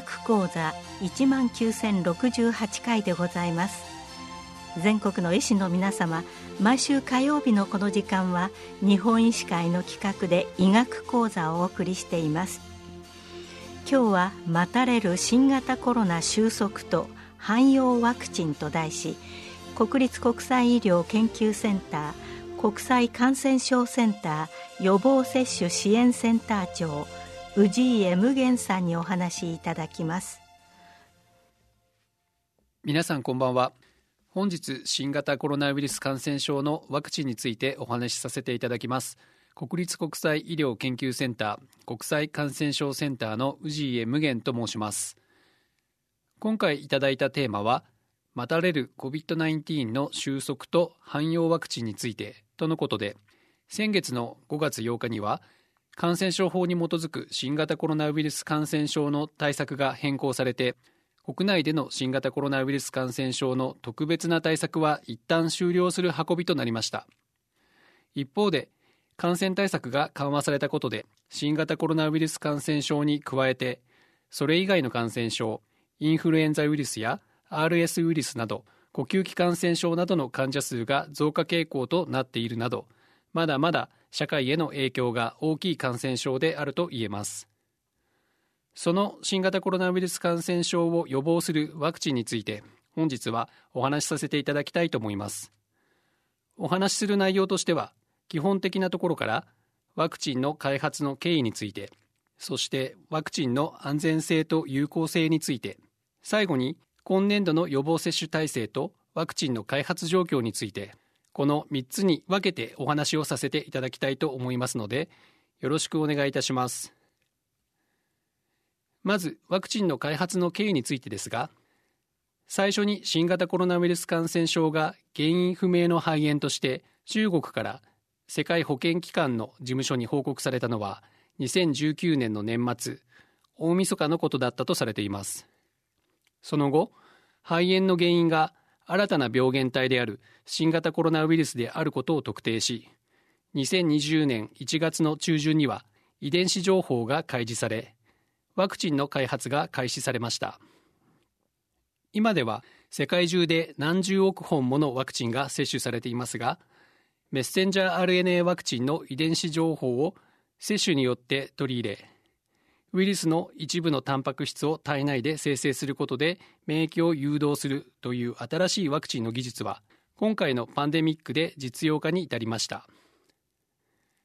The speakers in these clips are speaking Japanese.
学講座1万9068回でございます。全国の医師の皆様毎週火曜日のこの時間は日本医師会の企画で医学講座をお送りしています。今日は待たれる新型コロナ収束と汎用ワクチンと題し国立国際医療研究センター国際感染症センター予防接種支援センター長氏家無限さんにお話いただきます。皆さんこんばんは。本日新型コロナウイルス感染症のワクチンについてお話しさせていただきます。国立国際医療研究センター国際感染症センターの氏家無限と申します。今回いただいたテーマは待たれる COVID-19 の収束と汎用ワクチンについてとのことで先月の5月8日には感染症法に基づく新型コロナウイルス感染症の対策が変更されて国内での新型コロナウイルス感染症の特別な対策は一旦終了する運びとなりました。一方で感染対策が緩和されたことで新型コロナウイルス感染症に加えてそれ以外の感染症インフルエンザウイルスや RS ウイルスなど呼吸器感染症などの患者数が増加傾向となっているなどまだまだ社会への影響が大きい感染症であると言えます。その新型コロナウイルス感染症を予防するワクチンについて本日はお話しさせていただきたいと思います。お話しする内容としては基本的なところからワクチンの開発の経緯についてそしてワクチンの安全性と有効性について最後に今年度の予防接種体制とワクチンの開発状況についてこの3つに分けてお話をさせていただきたいと思いますのでよろしくお願いいたします。まずワクチンの開発の経緯についてですが最初に新型コロナウイルス感染症が原因不明の肺炎として中国から世界保健機関の事務所に報告されたのは2019年の年末大晦日のことだったとされています。その後肺炎の原因が新たな病原体である新型コロナウイルスであることを特定し2020年1月の中旬には遺伝子情報が開示されワクチンの開発が開始されました。今では世界中で何十億本ものワクチンが接種されていますがメッセンジャー RNA ワクチンの遺伝子情報を接種によって取り入れウイルスの一部のタンパク質を体内で生成することで免疫を誘導するという新しいワクチンの技術は今回のパンデミックで実用化に至りました。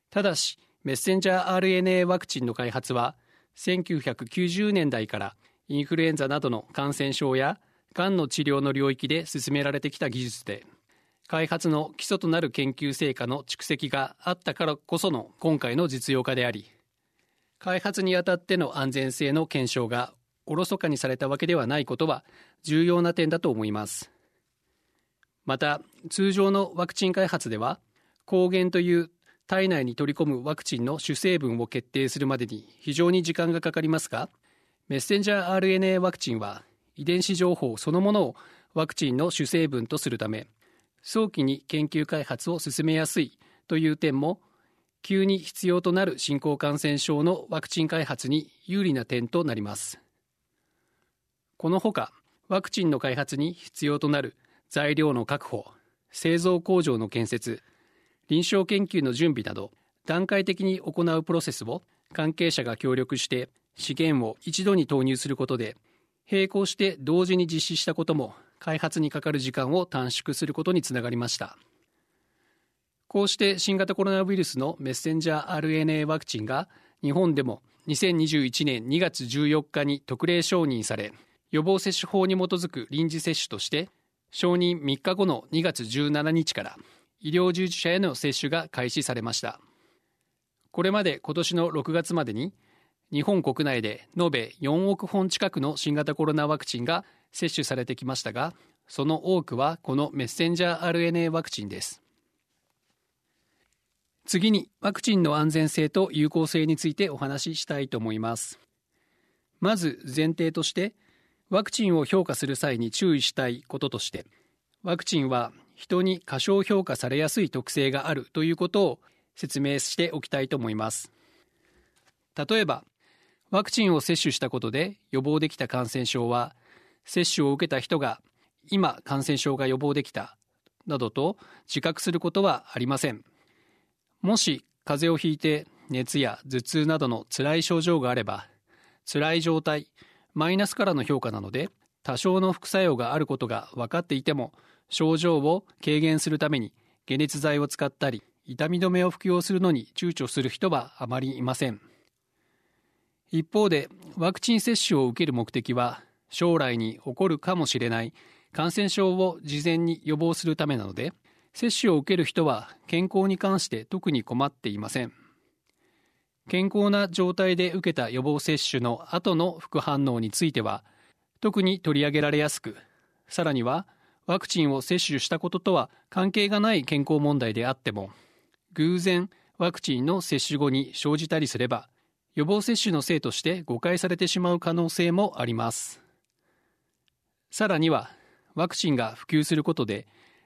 ただしメッセンジャー RNA ワクチンの開発は1990年代からインフルエンザなどの感染症やがんの治療の領域で進められてきた技術で開発の基礎となる研究成果の蓄積があったからこその今回の実用化であり開発にあたっての安全性の検証がおろそかにされたわけではないことは重要な点だと思います。また通常のワクチン開発では抗原という体内に取り込むワクチンの主成分を決定するまでに非常に時間がかかりますがメッセンジャー RNA ワクチンは遺伝子情報そのものをワクチンの主成分とするため早期に研究開発を進めやすいという点も急に必要となる新興感染症のワクチン開発に有利な点となります。このほかワクチンの開発に必要となる材料の確保製造工場の建設臨床研究の準備など段階的に行うプロセスを関係者が協力して資源を一度に投入することで並行して同時に実施したことも開発にかかる時間を短縮することにつながりました。こうして新型コロナウイルスのメッセンジャー RNA ワクチンが日本でも2021年2月14日に特例承認され予防接種法に基づく臨時接種として承認3日後の2月17日から医療従事者への接種が開始されました。これまで今年の6月までに日本国内で延べ4億本近くの新型コロナワクチンが接種されてきましたがその多くはこのメッセンジャー RNA ワクチンです。次にワクチンの安全性と有効性についてお話ししたいと思います。まず前提としてワクチンを評価する際に注意したいこととしてワクチンは人に過小評価されやすい特性があるということを説明しておきたいと思います。例えばワクチンを接種したことで予防できた感染症は接種を受けた人が今感染症が予防できたなどと自覚することはありません。もし風邪をひいて熱や頭痛などの辛い症状があれば辛い状態マイナスからの評価なので多少の副作用があることが分かっていても症状を軽減するために解熱剤を使ったり痛み止めを服用するのに躊躇する人はあまりいません。一方でワクチン接種を受ける目的は将来に起こるかもしれない感染症を事前に予防するためなので接種を受ける人は健康に関して特に困っていません。健康な状態で受けた予防接種の後の副反応については特に取り上げられやすくさらにはワクチンを接種したこととは関係がない健康問題であっても偶然ワクチンの接種後に生じたりすれば予防接種のせいとして誤解されてしまう可能性もあります。さらにはワクチンが普及することで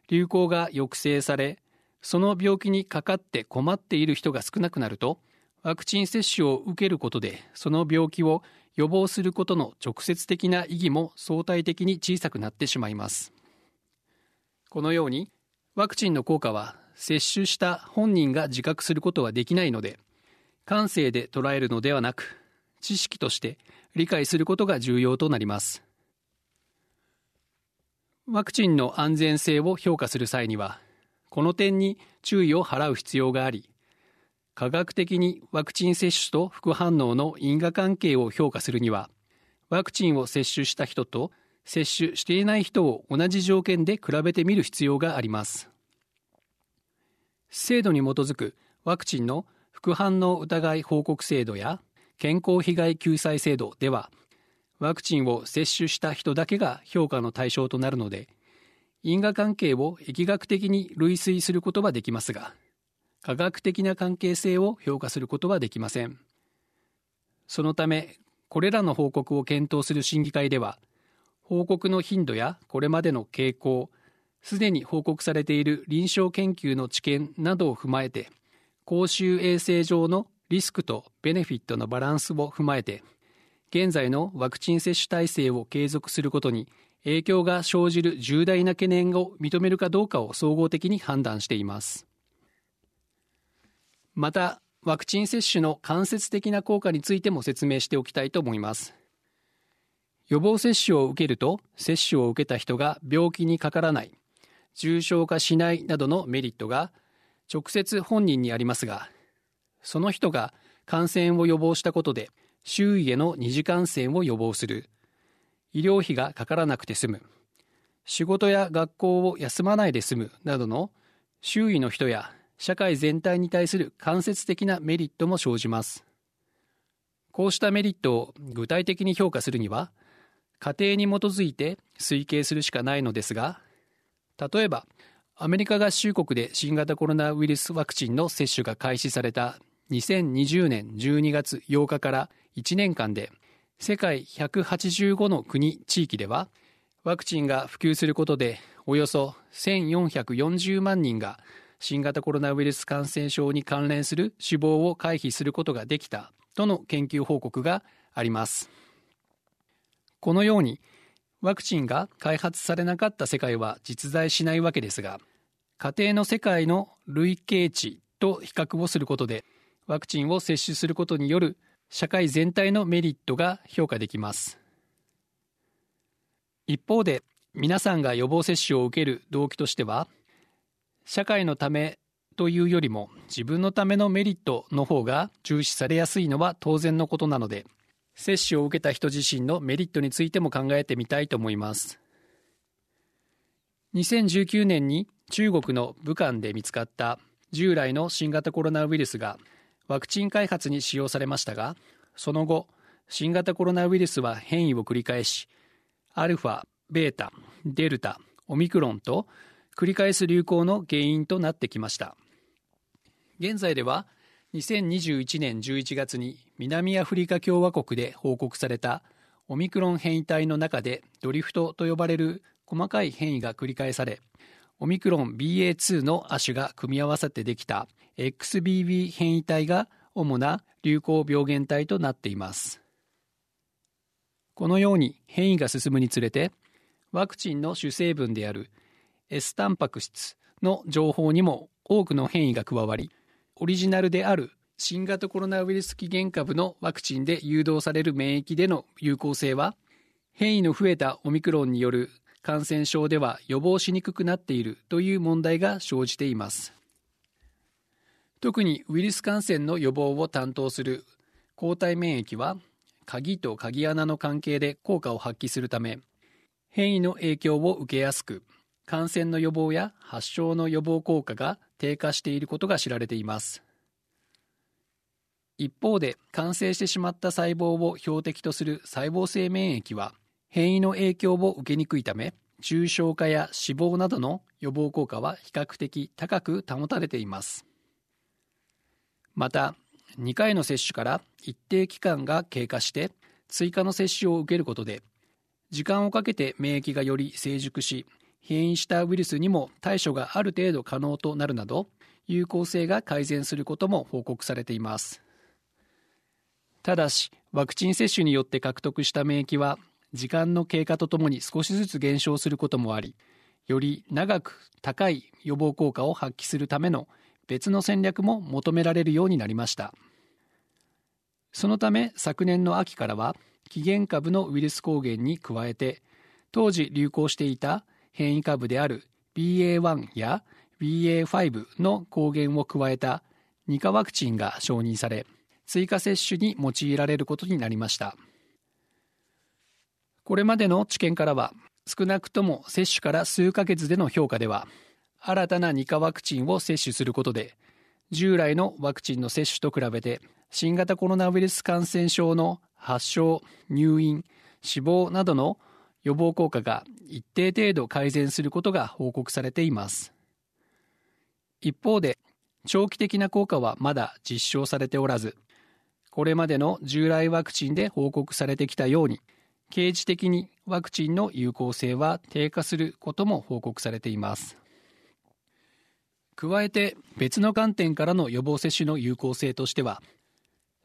流行が抑制されその病気にかかって困っている人が少なくなるとワクチン接種を受けることでその病気を予防することの直接的な意義も相対的に小さくなってしまいます。このようにワクチンの効果は接種した本人が自覚することはできないので感性で捉えるのではなく知識として理解することが重要となります。ワクチンの安全性を評価する際にはこの点に注意を払う必要があり科学的にワクチン接種と副反応の因果関係を評価するにはワクチンを接種した人と接種していない人を同じ条件で比べてみる必要があります。制度に基づくワクチンの副反応疑い報告制度や健康被害救済制度ではワクチンを接種した人だけが評価の対象となるので因果関係を疫学的に類推することはできますが科学的な関係性を評価することはできません。そのためこれらの報告を検討する審議会では報告の頻度やこれまでの傾向すでに報告されている臨床研究の知見などを踏まえて公衆衛生上のリスクとベネフィットのバランスを踏まえて現在のワクチン接種体制を継続することに影響が生じる重大な懸念を認めるかどうかを総合的に判断しています。またワクチン接種の間接的な効果についても説明しておきたいと思います。予防接種を受けると接種を受けた人が病気にかからない重症化しないなどのメリットが直接本人にありますがその人が感染を予防したことで周囲への二次感染を予防する。医療費がかからなくて済む。仕事や学校を休まないで済む。などの周囲の人や社会全体に対する間接的なメリットも生じます。こうしたメリットを具体的に評価するには家庭に基づいて推計するしかないのですが例えばアメリカ合衆国で新型コロナウイルスワクチンの接種が開始された2020年12月8日から1年間で世界185の国地域ではワクチンが普及することでおよそ1440万人が新型コロナウイルス感染症に関連する死亡を回避することができたとの研究報告があります。このようにワクチンが開発されなかった世界は実在しないわけですが家庭の世界の累計値と比較をすることでワクチンを接種することによる社会全体のメリットが評価できます。一方で皆さんが予防接種を受ける動機としては社会のためというよりも自分のためのメリットの方が重視されやすいのは当然のことなので接種を受けた人自身のメリットについても考えてみたいと思います。2019年に中国の武漢で見つかった従来の新型コロナウイルスがワクチン開発に使用されましたがその後新型コロナウイルスは変異を繰り返しアルファ、ベータ、デルタ、オミクロンと繰り返す流行の原因となってきました。現在では2021年11月に南アフリカ共和国で報告されたオミクロン変異体の中でドリフトと呼ばれる細かい変異が繰り返されオミクロン BA.2 の亜種が組み合わさってできた XBB 変異体が主な流行病原体となっています。このように変異が進むにつれてワクチンの主成分である S タンパク質の情報にも多くの変異が加わりオリジナルである新型コロナウイルス起源株のワクチンで誘導される免疫での有効性は変異の増えたオミクロンによる感染症では予防しにくくなっているという問題が生じています。特にウイルス感染の予防を担当する抗体免疫は鍵と鍵穴の関係で効果を発揮するため変異の影響を受けやすく感染の予防や発症の予防効果が低下していることが知られています。一方で感染してしまった細胞を標的とする細胞性免疫は変異の影響を受けにくいため重症化や死亡などの予防効果は比較的高く保たれています。また2回の接種から一定期間が経過して追加の接種を受けることで時間をかけて免疫がより成熟し変異したウイルスにも対処がある程度可能となるなど有効性が改善することも報告されています。ただしワクチン接種によって獲得した免疫は時間の経過とともに少しずつ減少することもありより長く高い予防効果を発揮するための別の戦略も求められるようになりました。そのため昨年の秋からは起源株のウイルス抗原に加えて当時流行していた変異株である BA.1 や BA.5 の抗原を加えた2価ワクチンが承認され追加接種に用いられることになりました。これまでの知見からは少なくとも接種から数ヶ月での評価では新たな2価ワクチンを接種することで従来のワクチンの接種と比べて新型コロナウイルス感染症の発症入院死亡などの予防効果が一定程度改善することが報告されています。一方で長期的な効果はまだ実証されておらずこれまでの従来ワクチンで報告されてきたように刑事的にワクチンの有効性は低下することも報告されています。加えて別の観点からの予防接種の有効性としては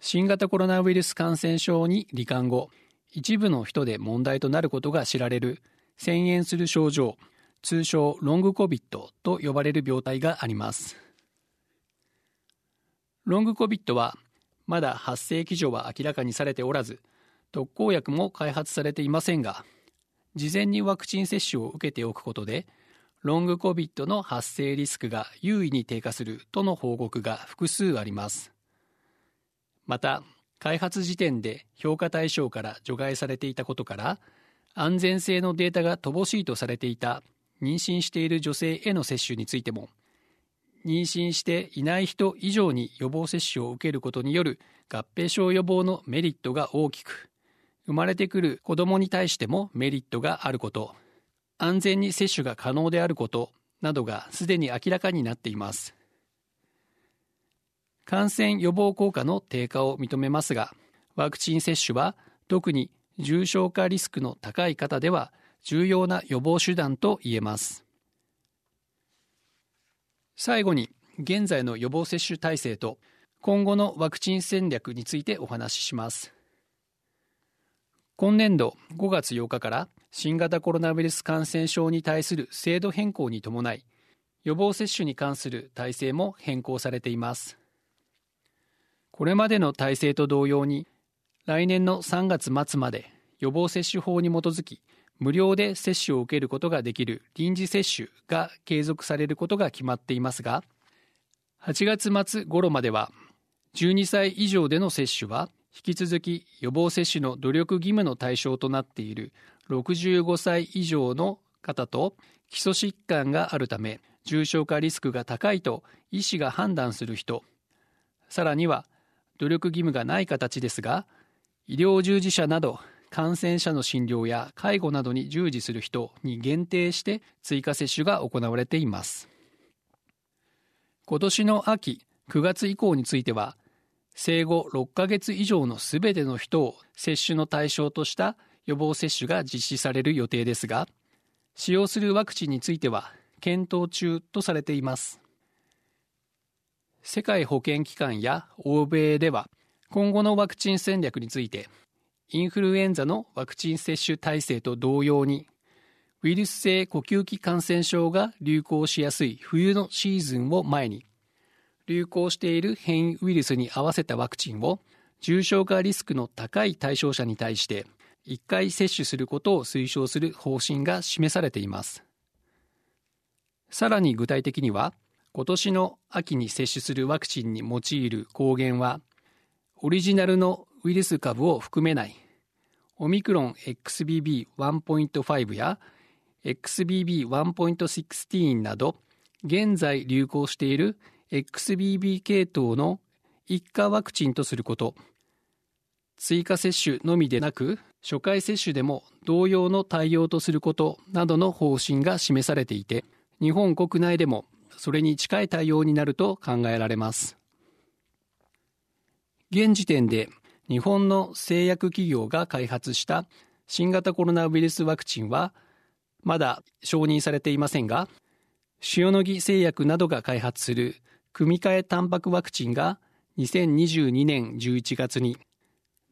新型コロナウイルス感染症に罹患後一部の人で問題となることが知られる遷延する症状通称ロングコビットと呼ばれる病態があります。ロングコビットはまだ発生基準は明らかにされておらず特効薬も開発されていませんが事前にワクチン接種を受けておくことでロングコビットの発生リスクが優位に低下するとの報告が複数あります。また開発時点で評価対象から除外されていたことから安全性のデータが乏しいとされていた妊娠している女性への接種についても妊娠していない人以上に予防接種を受けることによる合併症予防のメリットが大きく生まれてくる子供に対してもメリットがあること安全に接種が可能であることなどがすでに明らかになっています。感染予防効果の低下を認めますがワクチン接種は特に重症化リスクの高い方では重要な予防手段と言えます。最後に現在の予防接種体制と今後のワクチン戦略についてお話しします。今年度5月8日から新型コロナウイルス感染症に対する制度変更に伴い予防接種に関する体制も変更されています。これまでの体制と同様に来年の3月末まで予防接種法に基づき無料で接種を受けることができる臨時接種が継続されることが決まっていますが8月末頃までは12歳以上での接種は引き続き予防接種の努力義務の対象となっている65歳以上の方と基礎疾患があるため重症化リスクが高いと医師が判断する人。さらには努力義務がない形ですが医療従事者など感染者の診療や介護などに従事する人に限定して追加接種が行われています。今年の秋9月以降については生後6ヶ月以上のすべての人を接種の対象とした予防接種が実施される予定ですが使用するワクチンについては検討中とされています。世界保健機関や欧米では今後のワクチン戦略についてインフルエンザのワクチン接種体制と同様にウイルス性呼吸器感染症が流行しやすい冬のシーズンを前に流行している変異ウイルスに合わせたワクチンを重症化リスクの高い対象者に対して1回接種することを推奨する方針が示されています。さらに具体的には今年の秋に接種するワクチンに用いる抗原はオリジナルのウイルス株を含めないオミクロン XBB.1.5 や XBB.1.16 など現在流行している XBB 系統の一価ワクチンとすること。追加接種のみでなく初回接種でも同様の対応とすることなどの方針が示されていて日本国内でもそれに近い対応になると考えられます。現時点で日本の製薬企業が開発した新型コロナウイルスワクチンはまだ承認されていませんが塩野義製薬などが開発する組み換えタンパクワクチンが2022年11月に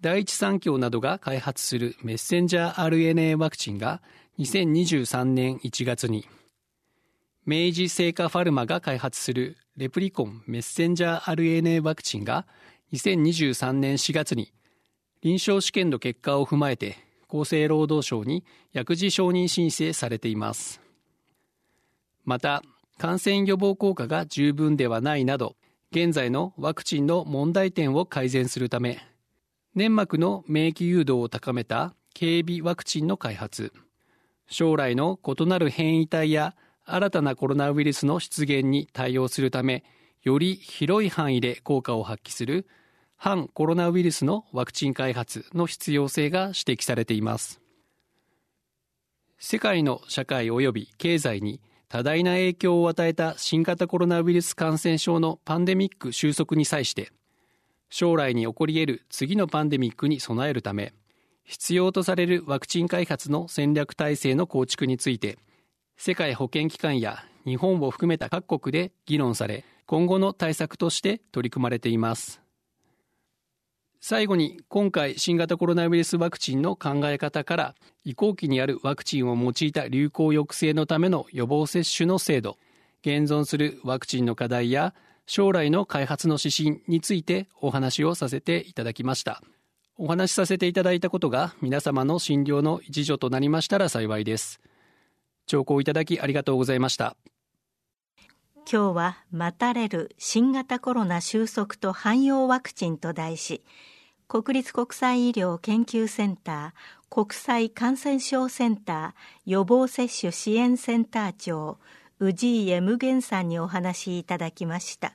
第一三共などが開発するメッセンジャー RNA ワクチンが2023年1月に明治製菓ファルマが開発するレプリコンメッセンジャー RNA ワクチンが2023年4月に臨床試験の結果を踏まえて厚生労働省に薬事承認申請されています。また感染予防効果が十分ではないなど現在のワクチンの問題点を改善するため粘膜の免疫誘導を高めた警備ワクチンの開発。将来の異なる変異体や新たなコロナウイルスの出現に対応するためより広い範囲で効果を発揮する反コロナウイルスのワクチン開発の必要性が指摘されています。世界の社会及び経済に多大な影響を与えた新型コロナウイルス感染症のパンデミック収束に際して将来に起こり得る次のパンデミックに備えるため必要とされるワクチン開発の戦略体制の構築について世界保健機関や日本を含めた各国で議論され今後の対策として取り組まれています。最後に今回新型コロナウイルスワクチンの考え方から移行期にあるワクチンを用いた流行抑制のための予防接種の制度現存するワクチンの課題や将来の開発の指針についてお話をさせていただきました。お話しさせていただいたことが皆様の診療の一助となりましたら幸いです。聴講いただきありがとうございました。今日は待たれる新型コロナ収束と汎用ワクチンと題し国立国際医療研究センター国際感染症センター予防接種支援センター長氏家無限さんにお話しいただきました。